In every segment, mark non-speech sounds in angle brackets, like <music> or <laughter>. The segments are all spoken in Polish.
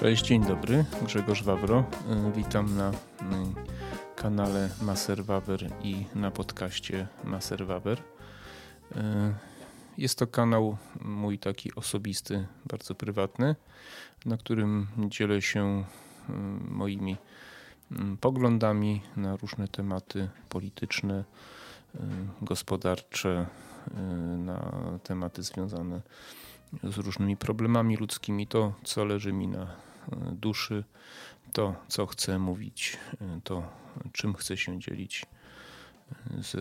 Cześć, dzień dobry. Grzegorz Wawro. Y, witam na y, kanale Maser Waber i na podcaście Maser Waber. Y, jest to kanał mój taki osobisty, bardzo prywatny, na którym dzielę się moimi poglądami na różne tematy polityczne, gospodarcze, na tematy związane z różnymi problemami ludzkimi, to co leży mi na duszy, to co chcę mówić, to czym chcę się dzielić z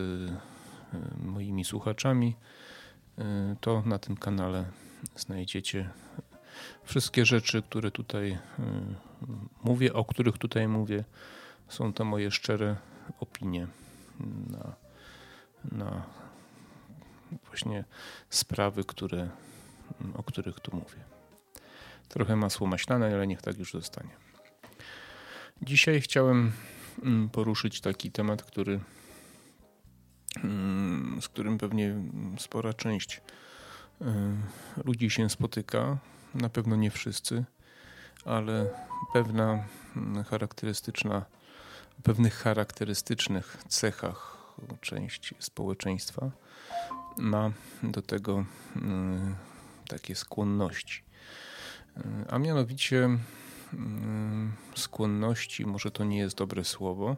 moimi słuchaczami, to na tym kanale znajdziecie wszystkie rzeczy, które tutaj mówię, o których tutaj mówię. Są to moje szczere opinie na, na właśnie sprawy, które, o których tu mówię. Trochę masło maślane, ale niech tak już zostanie. Dzisiaj chciałem mm, poruszyć taki temat, który, mm, z którym pewnie spora część y, ludzi się spotyka. Na pewno nie wszyscy, ale pewna mm, charakterystyczna, pewnych charakterystycznych cechach część społeczeństwa ma do tego takie skłonności. A mianowicie mm, skłonności, może to nie jest dobre słowo,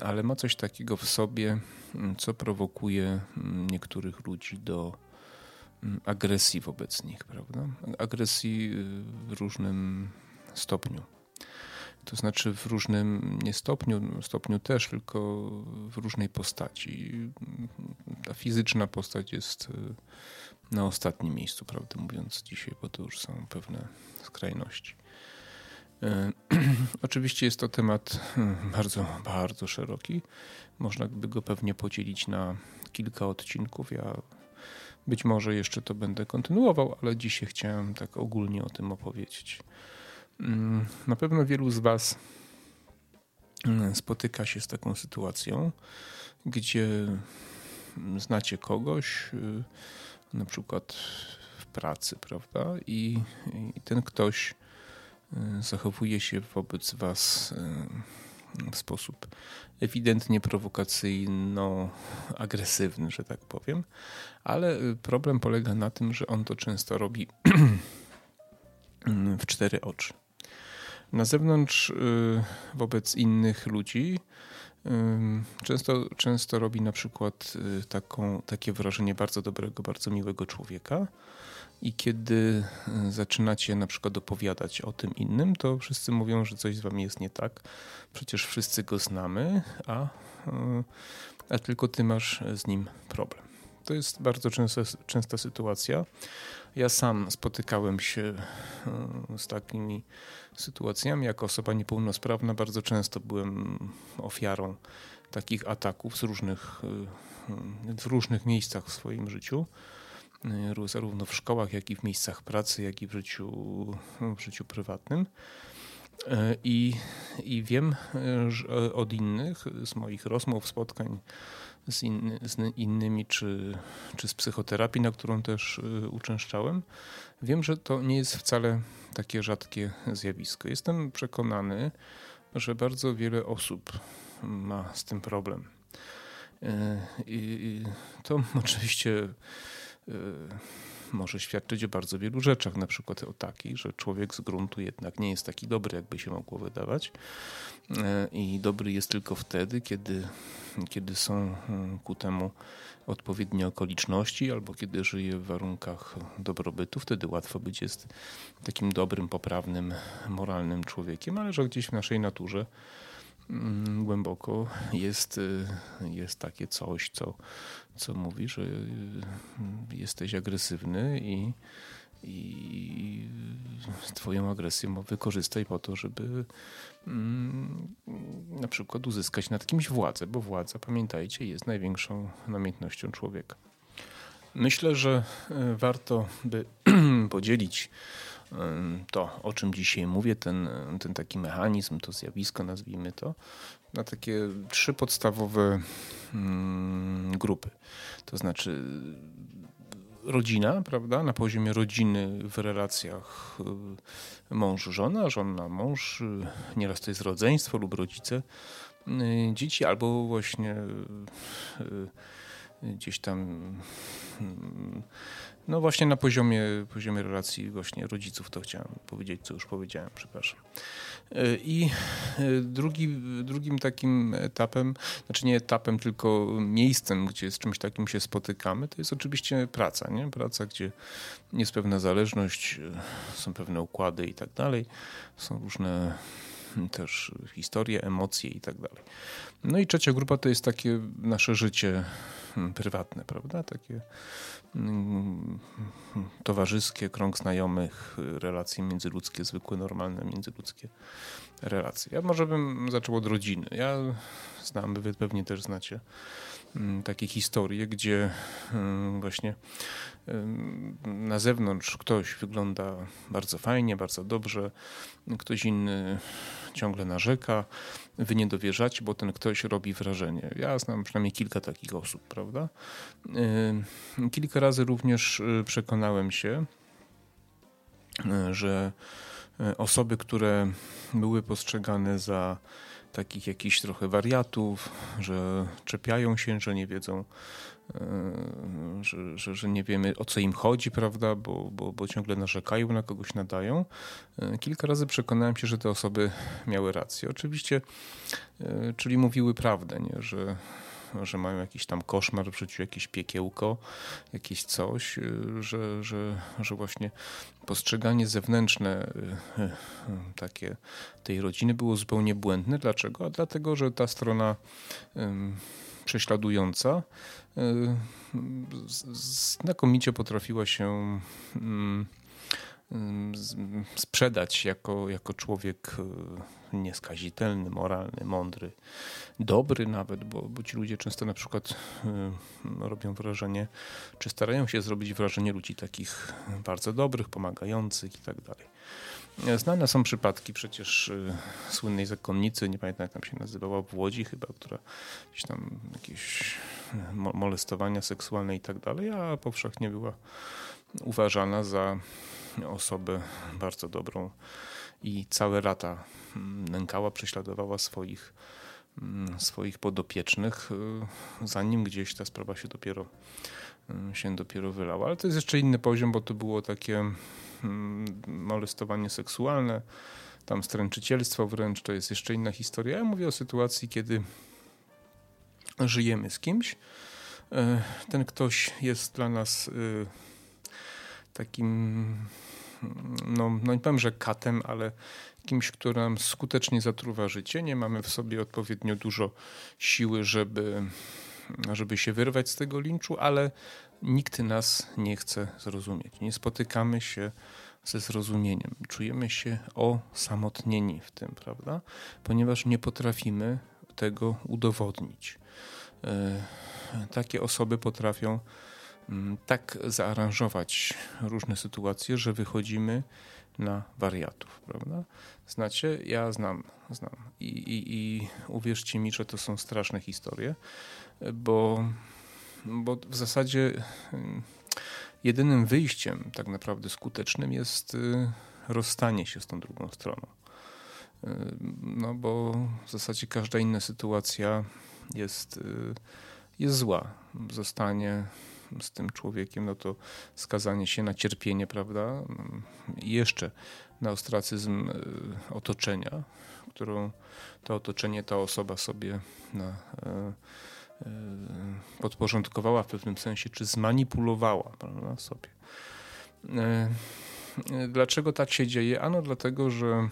ale ma coś takiego w sobie, mm, co prowokuje mm, niektórych ludzi do agresji wobec nich, prawda? Agresji y, w różnym stopniu. To znaczy w różnym, nie stopniu, stopniu też, tylko w różnej postaci. Ta fizyczna postać jest y, na ostatnim miejscu, prawdę mówiąc, dzisiaj, bo to już są pewne skrajności. E, <clears throat> oczywiście jest to temat hmm, bardzo, bardzo szeroki. Można by go pewnie podzielić na kilka odcinków. Ja być może jeszcze to będę kontynuował, ale dzisiaj chciałem tak ogólnie o tym opowiedzieć. Mm, na pewno wielu z Was mm, spotyka się z taką sytuacją, gdzie znacie kogoś, y, na przykład w pracy, prawda? I, i ten ktoś y, zachowuje się wobec Was y, w sposób ewidentnie prowokacyjno-agresywny, że tak powiem, ale problem polega na tym, że on to często robi <clears throat> w cztery oczy. Na zewnątrz wobec innych ludzi Często, często robi na przykład y, taką, takie wrażenie bardzo dobrego, bardzo miłego człowieka. I kiedy y, zaczynacie na przykład opowiadać o tym innym, to wszyscy mówią, że coś z wami jest nie tak. Przecież wszyscy go znamy, a, y, a tylko ty masz z nim problem. To jest bardzo częsta, częsta sytuacja. Ja sam spotykałem się z takimi sytuacjami. Jako osoba niepełnosprawna bardzo często byłem ofiarą takich ataków z różnych, w różnych miejscach w swoim życiu. Zarówno w szkołach, jak i w miejscach pracy, jak i w życiu, w życiu prywatnym. I, I wiem od innych, z moich rozmów, spotkań z, z innymi, czy, czy z psychoterapii, na którą też y, uczęszczałem, wiem, że to nie jest wcale takie rzadkie zjawisko. Jestem przekonany, że bardzo wiele osób ma z tym problem. Y, I to <laughs> oczywiście y, może świadczyć o bardzo wielu rzeczach, na przykład o takiej, że człowiek z gruntu jednak nie jest taki dobry, jakby się mogło wydawać. I dobry jest tylko wtedy, kiedy kiedy są hmm, ku temu odpowiednie okoliczności, albo kiedy żyje w warunkach dobrobytu, wtedy łatwo być jest takim dobrym, poprawnym, moralnym człowiekiem, ale że gdzieś w naszej naturze hmm, głęboko jest, y, jest takie coś, co, co mówi, że y, jesteś agresywny i i Twoją agresję wykorzystaj po to, żeby mm, na przykład uzyskać nad kimś władzę, bo władza, pamiętajcie, jest największą namiętnością człowieka. Myślę, że e, warto by <clears throat> podzielić to, o czym dzisiaj mówię, ten, ten taki mechanizm, to zjawisko, nazwijmy to, na takie trzy podstawowe mm, grupy. To znaczy rodzina, prawda? Na poziomie rodziny w relacjach mąż-żona, żona-mąż, nieraz to jest rodzeństwo lub rodzice dzieci, albo właśnie gdzieś tam no właśnie na poziomie, poziomie relacji właśnie rodziców to chciałem powiedzieć, co już powiedziałem, przepraszam. E, I e, drugi, drugim takim etapem, znaczy nie etapem, tylko miejscem, gdzie z czymś takim się spotykamy, to jest oczywiście praca. Nie? Praca, gdzie jest pewna zależność, e, są pewne układy i tak dalej. Są różne <laughs> też historie, emocje i tak dalej. No i trzecia grupa to jest takie nasze życie hmm, prywatne, prawda? Takie hmm, towarzyskie, krąg znajomych, relacje międzyludzkie, zwykłe, normalne międzyludzkie relacje. Ja może bym zaczął od rodziny. Ja znam, wy pewnie też znacie takie historie, gdzie mm, właśnie na zewnątrz ktoś wygląda bardzo fajnie, bardzo dobrze, ktoś inny ciągle narzeka, wy nie dowierzacie, bo ten ktoś robi wrażenie. Ja znam przynajmniej kilka takich osób, prawda? Kilka razy również przekonałem się, że osoby, które były postrzegane za takich jakichś trochę wariatów, że czepiają się, że nie wiedzą, e, że, że, że, nie wiemy o co im chodzi, prawda, bo, bo, bo ciągle narzekają, na kogoś nadają. E, kilka razy przekonałem się, że te osoby miały rację. Oczywiście, e, czyli mówiły prawdę, nie? że że mają jakiś tam koszmar w życiu, jakieś piekiełko, jakieś coś, y, że, że, że właśnie postrzeganie zewnętrzne y, y, takie tej rodziny było zupełnie błędne. Dlaczego? A dlatego, że ta strona prześladująca znakomicie potrafiła się sprzedać jako, jako człowiek nieskazitelny, moralny, mądry, dobry nawet, bo, bo ci ludzie często na przykład y, robią wrażenie, czy starają się zrobić wrażenie ludzi takich bardzo dobrych, pomagających i tak dalej. Znane są przypadki przecież słynnej zakonnicy, nie pamiętam jak tam się nazywała, w Łodzi chyba, która gdzieś tam jakieś molestowania seksualne i tak dalej, a powszechnie była uważana za osobę bardzo dobrą i całe lata mm, nękała, prześladowała swoich, mm, swoich podopiecznych, y, zanim gdzieś ta sprawa się dopiero, y, się dopiero wylała. Ale to jest jeszcze inny poziom, bo to było takie mm, molestowanie seksualne, tam stręczycielstwo wręcz, to jest jeszcze inna historia. Ja mówię o sytuacji, kiedy żyjemy z kimś. Y, ten ktoś jest dla nas takim no, no nie powiem, że katem, ale kimś, kto nam skutecznie zatruwa życie. Nie mamy w sobie odpowiednio dużo siły, żeby, żeby się wyrwać z tego linczu, ale nikt nas nie chce zrozumieć. Nie spotykamy się ze zrozumieniem. Czujemy się osamotnieni w tym, prawda? Ponieważ nie potrafimy tego udowodnić. E, takie osoby potrafią tak zaaranżować różne sytuacje, że wychodzimy na wariatów, prawda? Znacie? Ja znam, znam. I, i, i uwierzcie mi, że to są straszne historie, bo, bo w zasadzie mm, jedynym wyjściem tak naprawdę skutecznym jest y, rozstanie się z tą drugą stroną. Y, no bo w zasadzie każda inna sytuacja jest, y, jest zła. Zostanie z tym człowiekiem, no to skazanie się na cierpienie, prawda? I jeszcze na ostracyzm e, otoczenia, którą to otoczenie, ta osoba sobie na, e, e, podporządkowała w pewnym sensie, czy zmanipulowała prawda, sobie. Dlaczego tak się dzieje? Ano dlatego, że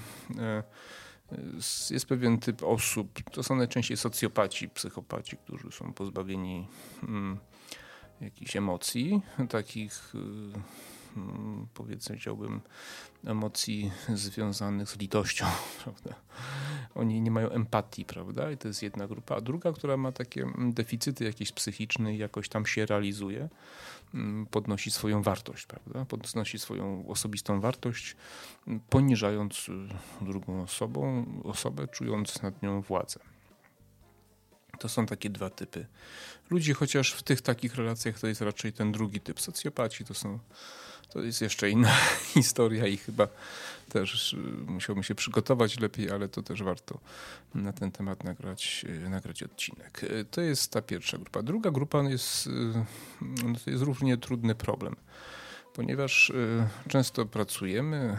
jest pewien typ osób, to są najczęściej socjopaci, psychopaci, którzy są pozbawieni mm, jakichś emocji, takich y, mm, powiedzmy chciałbym emocji związanych z litością, <laughs> prawda? Oni nie mają empatii, prawda? I to jest jedna grupa. A druga, która ma takie deficyty jakieś psychiczne i jakoś tam się realizuje, mm, podnosi swoją wartość, prawda? Podnosi swoją osobistą wartość, poniżając y, drugą osobą, osobę, czując nad nią władzę. To są takie dwa typy ludzi, chociaż w tych takich relacjach to jest raczej ten drugi typ. Socjopaci to są, to jest jeszcze inna <laughs> historia i chyba też y, musiałbym się przygotować lepiej, ale to też warto na ten temat nagrać, y, nagrać odcinek. Y, to jest ta pierwsza grupa. Druga grupa jest, to jest równie trudny problem, ponieważ często pracujemy,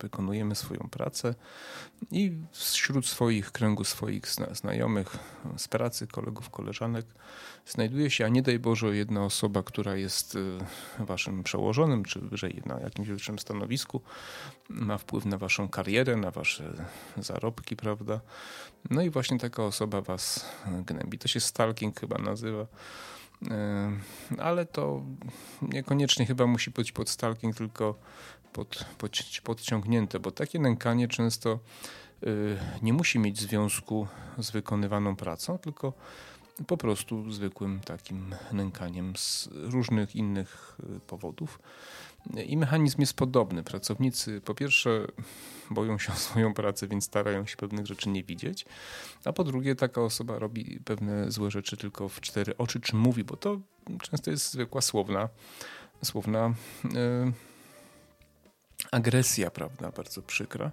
wykonujemy swoją pracę i wśród swoich kręgu swoich znajomych z pracy, kolegów, koleżanek znajduje się, a nie daj Boże, jedna osoba, która jest y, waszym przełożonym, czy wyżej na jakimś wyższym stanowisku, ma wpływ na waszą karierę, na wasze zarobki, prawda? No i właśnie taka osoba was gnębi. To się stalking chyba nazywa. Y, ale to niekoniecznie chyba musi być pod stalking, tylko pod, pod, podciągnięte, bo takie nękanie często y, nie musi mieć związku z wykonywaną pracą, tylko po prostu zwykłym takim nękaniem z różnych innych y, powodów. I mechanizm jest podobny. Pracownicy po pierwsze boją się o swoją pracę, więc starają się pewnych rzeczy nie widzieć, a po drugie taka osoba robi pewne złe rzeczy tylko w cztery oczy, czy mówi, bo to często jest zwykła słowna, słowna yy, agresja, prawda, bardzo przykra.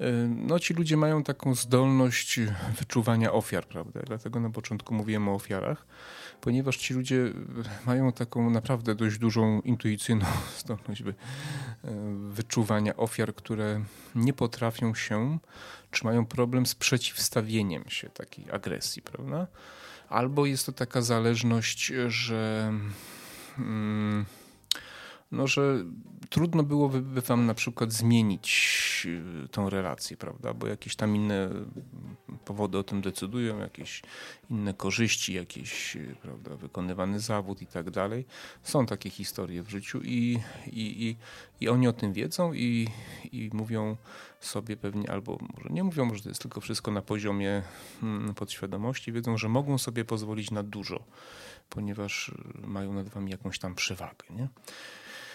E, no ci ludzie mają taką zdolność wyczuwania ofiar, prawda, dlatego na początku mówiłem o ofiarach, ponieważ ci ludzie mają taką naprawdę dość dużą intuicyjną <laughs> zdolność e, wyczuwania ofiar, które nie potrafią się, czy mają problem z przeciwstawieniem się takiej agresji, prawda, albo jest to taka zależność, że... Hmm, no, że trudno byłoby wam na przykład zmienić y, tą relację, prawda? Bo jakieś tam inne powody o tym decydują, jakieś inne korzyści, jakiś y, prawda, wykonywany zawód i tak dalej. Są takie historie w życiu i, i, i, i oni o tym wiedzą i, i mówią sobie pewnie, albo może nie mówią, może to jest tylko wszystko na poziomie hmm, podświadomości, wiedzą, że mogą sobie pozwolić na dużo, ponieważ mają nad wami jakąś tam przewagę, nie?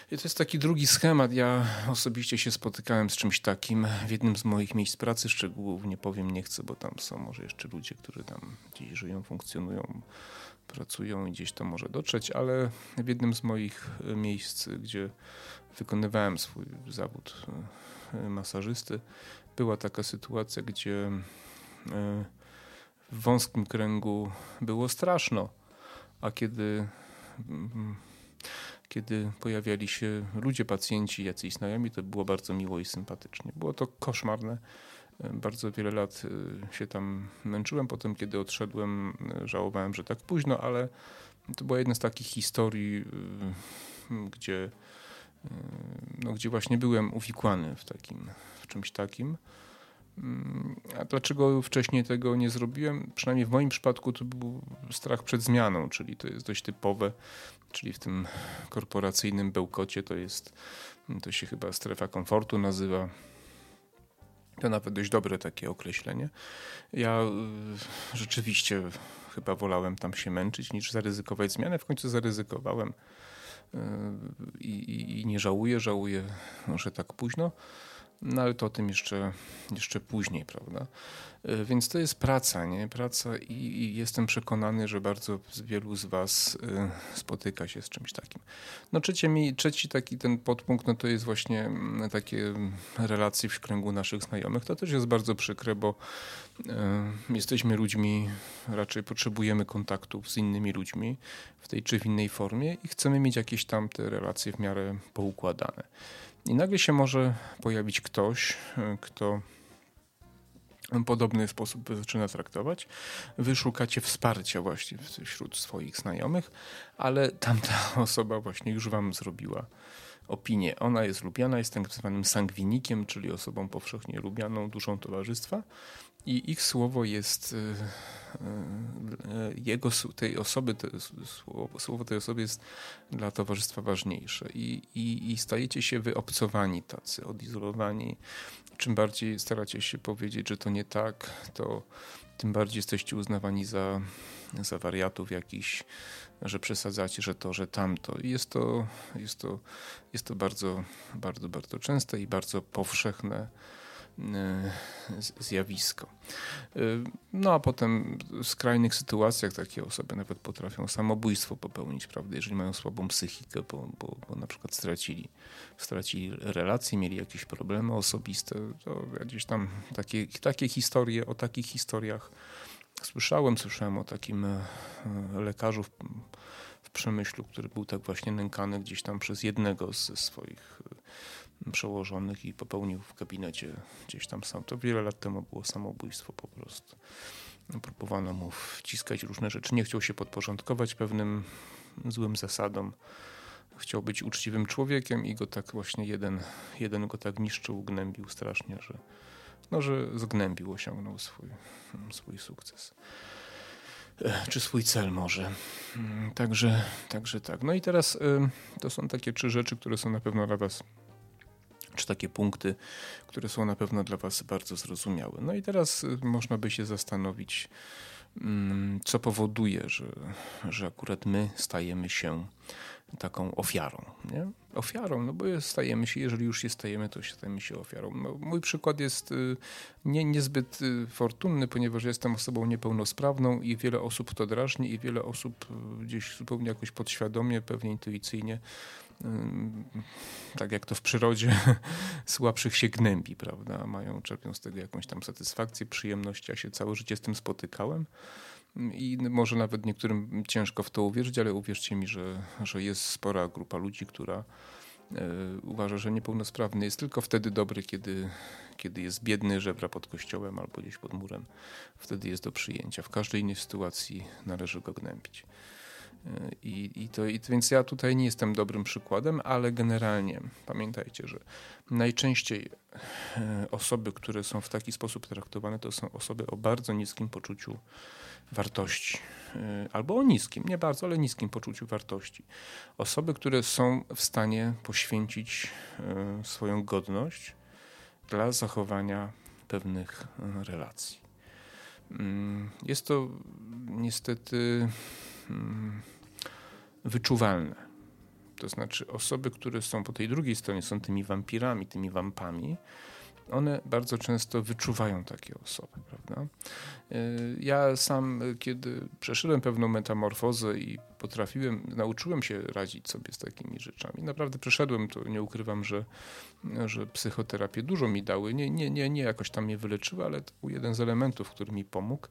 To jest taki drugi schemat. Ja osobiście się spotykałem z czymś takim w jednym z moich miejsc pracy. Szczegółów nie powiem, nie chcę, bo tam są może jeszcze ludzie, którzy tam gdzieś żyją, funkcjonują, pracują i gdzieś to może dotrzeć, ale w jednym z moich miejsc, gdzie wykonywałem swój zawód e, masażysty, była taka sytuacja, gdzie e, w wąskim kręgu było straszno, a kiedy mm, kiedy pojawiali się ludzie, pacjenci, jacyś znajomi, to było bardzo miło i sympatycznie. Było to koszmarne. Bardzo wiele lat y, się tam męczyłem. Potem, kiedy odszedłem, y, żałowałem, że tak późno, ale to była jedna z takich historii, y, gdzie, no, gdzie właśnie byłem uwikłany w, takim, w czymś takim. Mm, a dlaczego wcześniej tego nie zrobiłem? Przynajmniej w moim przypadku to był strach przed zmianą, czyli to jest dość typowe, czyli w tym korporacyjnym bełkocie to jest, to się chyba strefa komfortu nazywa. To nawet dość dobre takie określenie. Ja y, rzeczywiście chyba wolałem tam się męczyć niż zaryzykować zmianę. W końcu zaryzykowałem y, i, i, i nie żałuję, żałuję, że tak późno. No ale to o tym jeszcze, jeszcze później, prawda? E, więc to jest praca, nie? Praca i, i, jestem przekonany, że bardzo wielu z Was e, spotyka się z czymś takim. No trzeci, mi, trzeci taki ten podpunkt, no to jest właśnie mm, takie relacje w kręgu naszych znajomych. To też jest bardzo przykre, bo e, jesteśmy ludźmi, raczej potrzebujemy kontaktów z innymi ludźmi w tej czy w innej formie i chcemy mieć jakieś tam te relacje w miarę poukładane. I nagle się może pojawić ktoś, e, kto podobny sposób zaczyna traktować. Wy szukacie wsparcia właśnie wśród swoich znajomych, ale tamta <laughs> osoba właśnie już wam zrobiła opinię. Ona jest lubiana, jest tak zwanym sangwinikiem, czyli osobą powszechnie lubianą, duszą towarzystwa i ich słowo jest e, e, jego, tej osoby, słowo, słowo tej osoby jest dla towarzystwa ważniejsze i, i, i stajecie się wyobcowani tacy, odizolowani. Czym bardziej staracie się powiedzieć, że to nie tak, to tym bardziej jesteście uznawani za, za wariatów jakiś, że przesadzacie, że to, że tamto. I jest to, jest to, jest to bardzo, bardzo, bardzo częste i bardzo powszechne zjawisko. No a potem w skrajnych sytuacjach takie osoby nawet potrafią samobójstwo popełnić, prawda, jeżeli mają słabą psychikę, bo, bo, bo na przykład stracili, stracili relacje, mieli jakieś problemy osobiste, to gdzieś tam takie, takie historie, o takich historiach słyszałem, słyszałem o takim e, lekarzu w, w Przemyślu, który był tak właśnie nękany gdzieś tam przez jednego ze swoich e, przełożonych i popełnił w gabinecie gdzieś tam sam. To wiele lat temu było samobójstwo po prostu. Próbowano mu wciskać różne rzeczy. Nie chciał się podporządkować pewnym złym zasadom. Chciał być uczciwym człowiekiem i go tak właśnie jeden, jeden go tak niszczył, gnębił strasznie, że, no, że zgnębił, osiągnął swój, swój sukces. E, czy swój cel może. Mm, także, także tak. No i teraz to są takie trzy rzeczy, które są na pewno dla Was czy takie punkty, które są na pewno dla Was bardzo zrozumiałe. No i teraz y, można by się zastanowić, mm, co powoduje, że, że akurat my stajemy się taką ofiarą. Nie? Ofiarą, no bo stajemy się, jeżeli już się stajemy, to stajemy się ofiarą. No, mój przykład jest y, nie, niezbyt y, fortunny, ponieważ jestem osobą niepełnosprawną i wiele osób to drażni i wiele osób gdzieś zupełnie jakoś podświadomie, pewnie intuicyjnie tak jak to w przyrodzie, <laughs> słabszych się gnębi, prawda? Mają, czerpią z tego jakąś tam satysfakcję, przyjemność. Ja się całe życie z tym spotykałem. I może nawet niektórym ciężko w to uwierzyć, ale uwierzcie mi, że, że jest spora grupa ludzi, która e, uważa, że niepełnosprawny jest tylko wtedy dobry, kiedy, kiedy jest biedny, żebra pod kościołem albo gdzieś pod murem. Wtedy jest do przyjęcia. W każdej innej sytuacji należy go gnębić. I, i to, i, więc ja tutaj nie jestem dobrym przykładem, ale generalnie pamiętajcie, że najczęściej e, osoby, które są w taki sposób traktowane, to są osoby o bardzo niskim poczuciu wartości. E, albo o niskim, nie bardzo, ale niskim poczuciu wartości. Osoby, które są w stanie poświęcić e, swoją godność dla zachowania pewnych relacji. Mm, jest to niestety wyczuwalne. To znaczy osoby, które są po tej drugiej stronie, są tymi wampirami, tymi wampami, one bardzo często wyczuwają takie osoby, prawda? Y, ja sam, kiedy przeszedłem pewną metamorfozę i potrafiłem, nauczyłem się radzić sobie z takimi rzeczami. Naprawdę przeszedłem to, nie ukrywam, że, że psychoterapie dużo mi dały. Nie, nie, nie, nie jakoś tam mnie wyleczyły, ale to był jeden z elementów, który mi pomógł.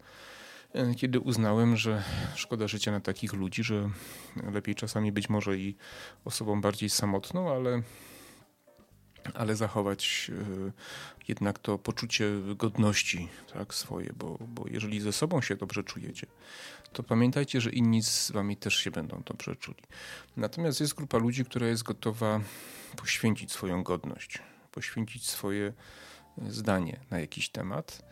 E, kiedy uznałem, że szkoda życia na takich ludzi, że lepiej czasami być może i osobą bardziej samotną, ale, ale zachować e, jednak to poczucie godności tak, swoje, bo, bo jeżeli ze sobą się dobrze czujecie, to pamiętajcie, że inni z wami też się będą dobrze czuli. Natomiast jest grupa ludzi, która jest gotowa poświęcić swoją godność, poświęcić swoje zdanie na jakiś temat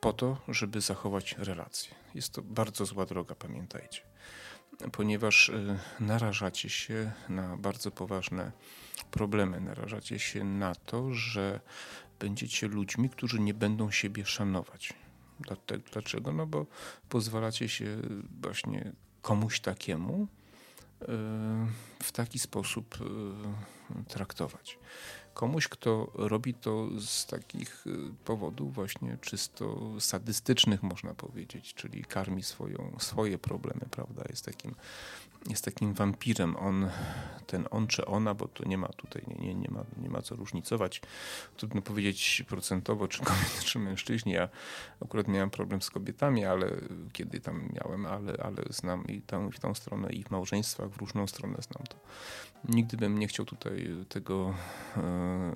po to, żeby zachować relacje. Jest to bardzo zła droga, pamiętajcie, ponieważ y, narażacie się na bardzo poważne problemy, narażacie się na to, że będziecie ludźmi, którzy nie będą siebie szanować. Dlaczego? No bo pozwalacie się właśnie komuś takiemu y, w taki sposób y, traktować komuś, kto robi to z takich y, powodów właśnie czysto sadystycznych, można powiedzieć, czyli karmi swoją, swoje problemy, prawda? Jest takim, jest takim wampirem. On, ten on czy ona, bo to nie ma tutaj, nie, nie, nie, ma, nie ma co różnicować. Trudno powiedzieć procentowo, czy kobiety, czy mężczyźni. Ja akurat miałem problem z kobietami, ale kiedy tam miałem, ale, ale znam i i w tą stronę, i w małżeństwach, w różną stronę znam to. Nigdy bym nie chciał tutaj tego e,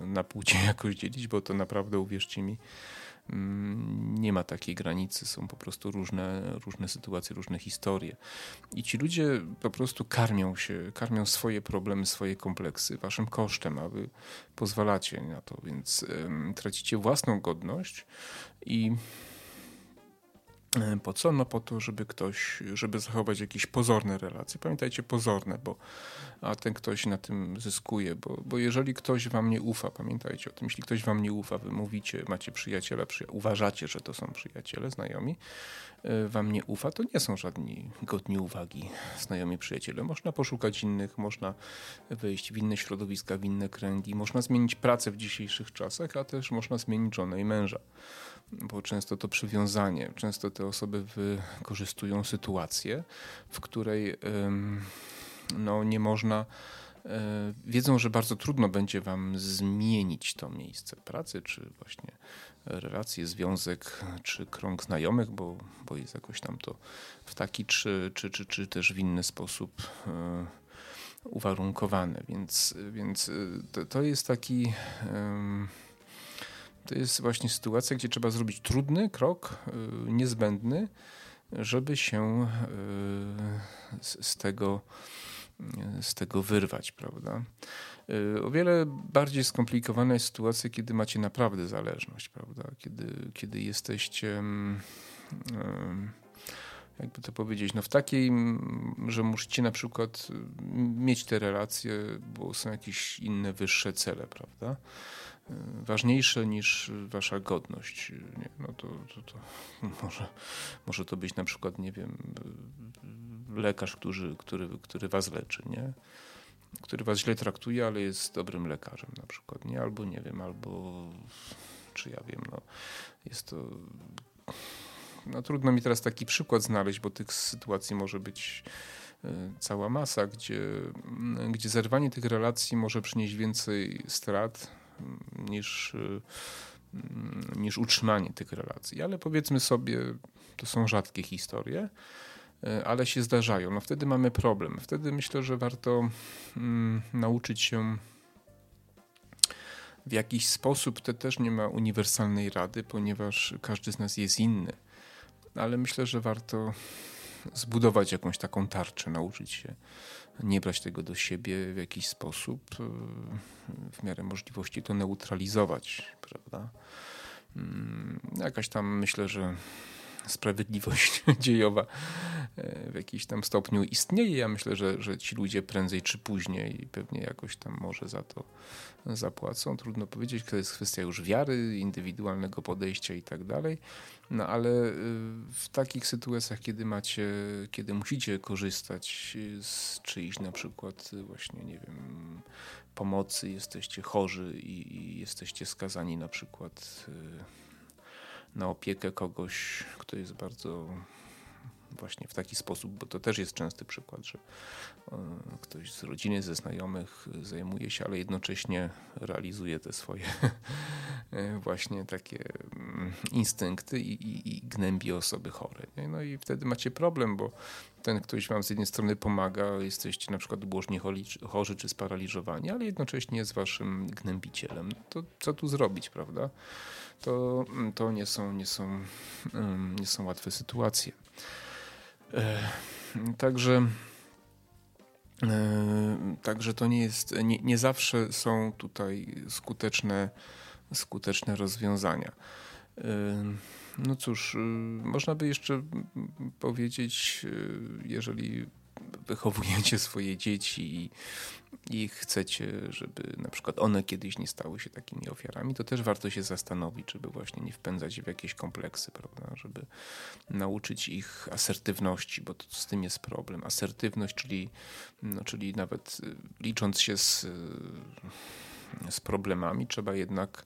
na płcie <laughs> jakoś dzielić, bo to naprawdę, uwierzcie mi, nie ma takiej granicy, są po prostu różne, różne sytuacje, różne historie. I ci ludzie po prostu karmią się, karmią swoje problemy, swoje kompleksy waszym kosztem, a wy pozwalacie na to, więc tracicie własną godność i po co? No po to, żeby ktoś, żeby zachować jakieś pozorne relacje. Pamiętajcie, pozorne, bo a ten ktoś na tym zyskuje, bo, bo jeżeli ktoś wam nie ufa, pamiętajcie o tym, jeśli ktoś wam nie ufa, wy mówicie, macie przyjaciela, przyja uważacie, że to są przyjaciele, znajomi, e, wam nie ufa, to nie są żadni godni uwagi znajomi przyjaciele. Można poszukać innych, można wejść w inne środowiska, w inne kręgi, można zmienić pracę w dzisiejszych czasach, a też można zmienić żonę i męża bo często to przywiązanie, często te osoby wykorzystują sytuację, w której no, nie można e, wiedzą, że bardzo trudno będzie wam zmienić to miejsce pracy, czy właśnie relacje, związek, czy krąg znajomych, bo, bo jest jakoś tam to w taki, czy, czy, czy, czy też w inny sposób e, uwarunkowane. Więc, więc e, to, to jest taki to jest właśnie sytuacja, gdzie trzeba zrobić trudny krok, y, niezbędny, żeby się y, z tego, z tego wyrwać, prawda? Y, o wiele bardziej skomplikowana jest sytuacja, kiedy macie naprawdę zależność, prawda? Kiedy, kiedy jesteście mm, jakby to powiedzieć, no w takiej, że musicie na przykład mieć te relacje, bo są jakieś inne wyższe cele, prawda? Ważniejsze niż wasza godność. Nie, no to, to, to, <laughs> może, może to być na przykład, nie wiem, lekarz, który, który, który was leczy, nie? który was źle traktuje, ale jest dobrym lekarzem na przykład, nie? Albo nie wiem, albo czy ja wiem, no jest to no trudno mi teraz taki przykład znaleźć, bo tych sytuacji może być e, cała masa, gdzie, gdzie zerwanie tych relacji może przynieść więcej strat niż, y, niż utrzymanie tych relacji. Ale powiedzmy sobie, to są rzadkie historie, y, ale się zdarzają. No wtedy mamy problem. Wtedy myślę, że warto mm, nauczyć się w jakiś sposób. To też nie ma uniwersalnej rady, ponieważ każdy z nas jest inny. Ale myślę, że warto zbudować jakąś taką tarczę, nauczyć się nie brać tego do siebie w jakiś sposób, e, w miarę możliwości to neutralizować, prawda? Mm, jakaś tam myślę, że sprawiedliwość <laughs> dziejowa e, w jakimś tam stopniu istnieje. Ja myślę, że, że ci ludzie prędzej czy później pewnie jakoś tam może za to zapłacą. Trudno powiedzieć, to jest kwestia już wiary, indywidualnego podejścia i tak dalej. No ale y, w takich sytuacjach, kiedy macie, kiedy musicie korzystać z czyjś na przykład właśnie, nie wiem, pomocy, jesteście chorzy i, i jesteście skazani na przykład na opiekę kogoś, kto jest bardzo właśnie w taki sposób, bo to też jest częsty przykład, że e, ktoś z rodziny, ze znajomych zajmuje się, ale jednocześnie realizuje te swoje <laughs> e, właśnie takie mm, instynkty i, i, i gnębi osoby chore. Nie? No i wtedy macie problem, bo ten ktoś wam z jednej strony pomaga, jesteście na przykład błożnie chorzy czy sparaliżowani, ale jednocześnie jest waszym gnębicielem. To co tu zrobić, prawda? To, to nie, są, nie, są, mm, nie są łatwe sytuacje. E, także, e, także to nie jest, nie, nie zawsze są tutaj skuteczne, skuteczne rozwiązania. E, no cóż, można by jeszcze powiedzieć, jeżeli wychowujecie swoje dzieci i, i chcecie, żeby na przykład one kiedyś nie stały się takimi ofiarami, to też warto się zastanowić, żeby właśnie nie wpędzać w jakieś kompleksy, prawda? Żeby nauczyć ich asertywności, bo to z tym jest problem. Asertywność, czyli, no, czyli nawet y, licząc się z, y, z problemami, trzeba jednak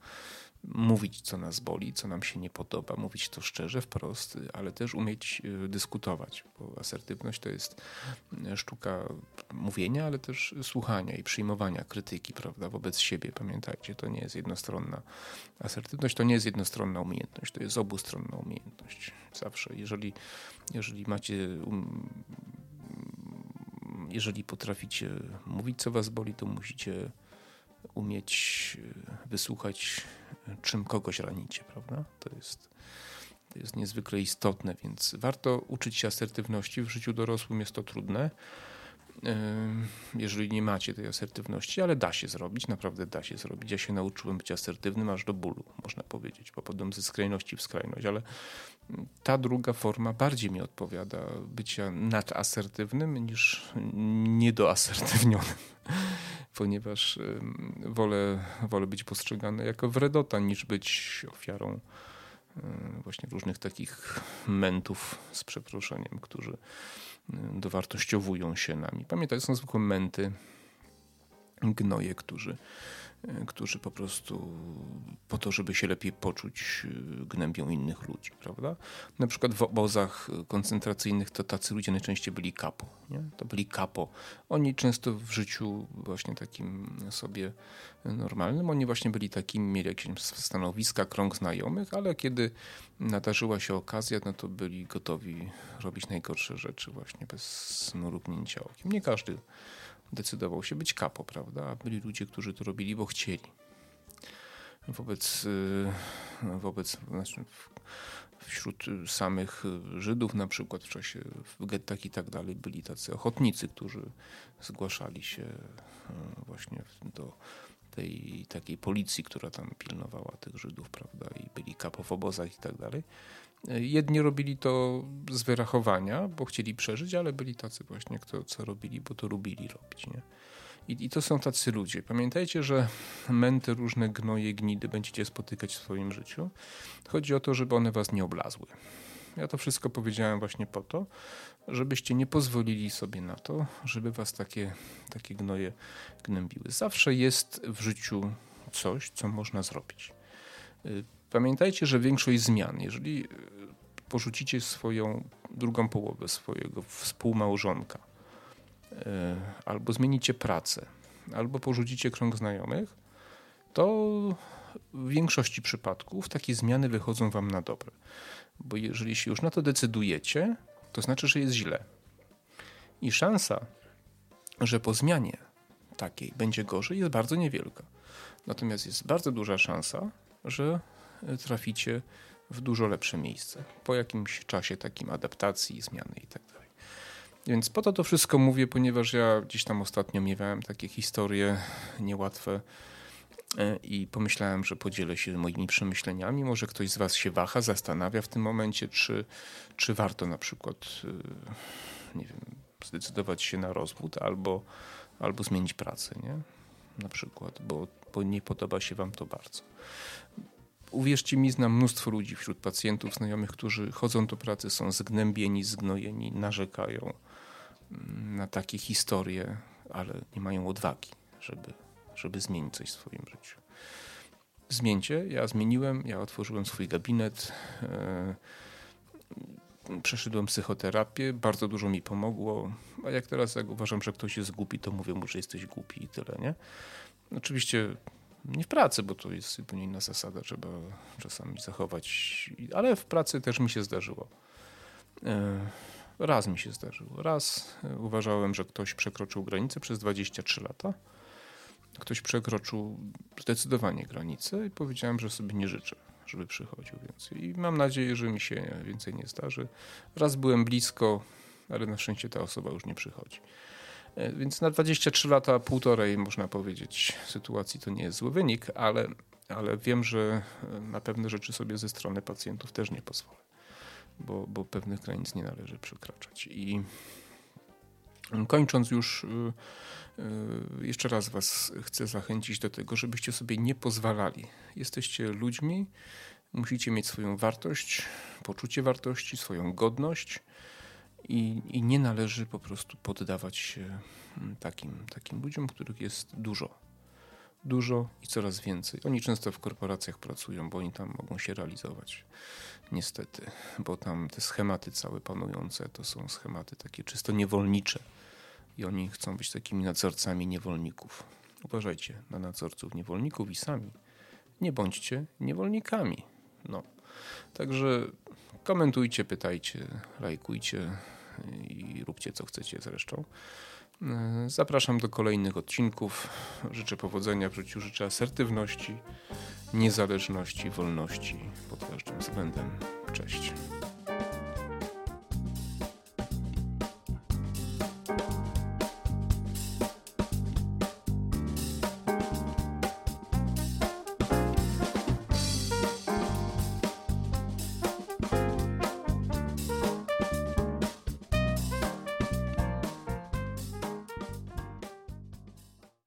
mówić, co nas boli, co nam się nie podoba, mówić to szczerze, wprost, ale też umieć y, dyskutować, bo asertywność to jest y, sztuka mówienia, ale też słuchania i przyjmowania krytyki, prawda, wobec siebie. Pamiętajcie, to nie jest jednostronna asertywność, to nie jest jednostronna umiejętność, to jest obustronna umiejętność. Zawsze, jeżeli, jeżeli macie um, jeżeli potraficie mówić, co was boli, to musicie umieć e, wysłuchać, e, czym kogoś ranicie, prawda? To jest, to jest niezwykle istotne, więc warto uczyć się asertywności. W życiu dorosłym jest to trudne, jeżeli nie macie tej asertywności, ale da się zrobić, naprawdę da się zrobić. Ja się nauczyłem być asertywnym aż do bólu, można powiedzieć. Popadłem ze skrajności w skrajność, ale ta druga forma bardziej mi odpowiada bycia nadasertywnym niż niedoasertywnionym, <laughs> ponieważ wolę, wolę być postrzegany jako wredota niż być ofiarą właśnie różnych takich mentów z przeproszeniem, którzy dowartościowują się nami. Pamiętaj, są zwykłe menty, gnoje, którzy, którzy po prostu po to, żeby się lepiej poczuć, gnębią innych ludzi, prawda? Na przykład w obozach koncentracyjnych to tacy ludzie najczęściej byli kapo, nie? To byli kapo. Oni często w życiu właśnie takim sobie normalnym, oni właśnie byli takimi, mieli jakieś stanowiska, krąg znajomych, ale kiedy nadarzyła się okazja, no to byli gotowi robić najgorsze rzeczy właśnie bez mrugnięcia okiem. Nie każdy decydował się być kapo, prawda? Byli ludzie, którzy to robili, bo chcieli. Wobec, y, wobec znaczy wśród samych Żydów na przykład w czasie w gettach i tak dalej byli tacy ochotnicy, którzy zgłaszali się y, właśnie do tej takiej policji, która tam pilnowała tych Żydów, prawda, i byli kapo w obozach i tak dalej. Jedni robili to z wyrachowania, bo chcieli przeżyć, ale byli tacy właśnie, kto, co robili, bo to lubili robić. Nie? I, I, to są tacy ludzie. Pamiętajcie, że męty, różne gnoje, gnidy będziecie spotykać w swoim życiu. Chodzi o to, żeby one was nie oblazły. Ja to wszystko powiedziałem właśnie po to, żebyście nie pozwolili sobie na to, żeby was takie, takie gnoje gnębiły. Zawsze jest w życiu coś, co można zrobić. Pamiętajcie, że większość zmian, jeżeli e, porzucicie swoją drugą połowę, swojego współmałżonka, e, albo zmienicie pracę, albo porzucicie krąg znajomych, to w większości przypadków takie zmiany wychodzą wam na dobre. Bo jeżeli się już na to decydujecie, to znaczy, że jest źle. I szansa, że po zmianie takiej będzie gorzej, jest bardzo niewielka. Natomiast jest bardzo duża szansa, że traficie w dużo lepsze miejsce po jakimś czasie takim adaptacji, zmiany i tak. Więc po to to wszystko mówię, ponieważ ja gdzieś tam ostatnio miewałem takie historie niełatwe e, i pomyślałem, że podzielę się moimi przemyśleniami. Może ktoś z Was się waha, zastanawia w tym momencie, czy, czy warto na przykład e, nie wiem, zdecydować się na rozwód albo, albo zmienić pracę, nie? Na przykład, bo, bo nie podoba się Wam to bardzo. Uwierzcie mi, znam mnóstwo ludzi wśród pacjentów, znajomych, którzy chodzą do pracy, są zgnębieni, zgnojeni, narzekają mm, na takie historie, ale nie mają odwagi, żeby, żeby zmienić coś w swoim życiu. Zmieńcie, ja zmieniłem, ja otworzyłem swój gabinet, e, przeszedłem psychoterapię, bardzo dużo mi pomogło, a jak teraz jak uważam, że ktoś jest głupi, to mówię mu, że jesteś głupi i tyle, nie? Oczywiście nie w pracy, bo to jest zupełnie inna zasada, trzeba czasami zachować, ale w pracy też mi się zdarzyło. E, raz mi się zdarzyło. Raz e, uważałem, że ktoś przekroczył granicę przez 23 lata. Ktoś przekroczył zdecydowanie granicę i powiedziałem, że sobie nie życzę, żeby przychodził więcej. I mam nadzieję, że mi się więcej nie zdarzy. Raz byłem blisko, ale na szczęście ta osoba już nie przychodzi. E, więc na 23 lata, półtorej można powiedzieć, sytuacji to nie jest zły wynik, ale, ale wiem, że e, na pewne rzeczy sobie ze strony pacjentów też nie pozwolę, bo, bo pewnych granic nie należy przekraczać. I kończąc już, e, jeszcze raz Was chcę zachęcić do tego, żebyście sobie nie pozwalali. Jesteście ludźmi, musicie mieć swoją wartość, poczucie wartości, swoją godność i, i nie należy po prostu poddawać się mm, takim, takim ludziom, których jest dużo. Dużo i coraz więcej. Oni często w korporacjach pracują, bo oni tam mogą się realizować. Niestety, bo tam te schematy całe panujące to są schematy takie czysto niewolnicze i oni chcą być takimi nadzorcami niewolników. Uważajcie na nadzorców niewolników i sami nie bądźcie niewolnikami. No. Także komentujcie, pytajcie, lajkujcie i róbcie co chcecie zresztą. Zapraszam do kolejnych odcinków. Życzę powodzenia w życiu, życzę asertywności, niezależności, wolności pod każdym względem. Cześć.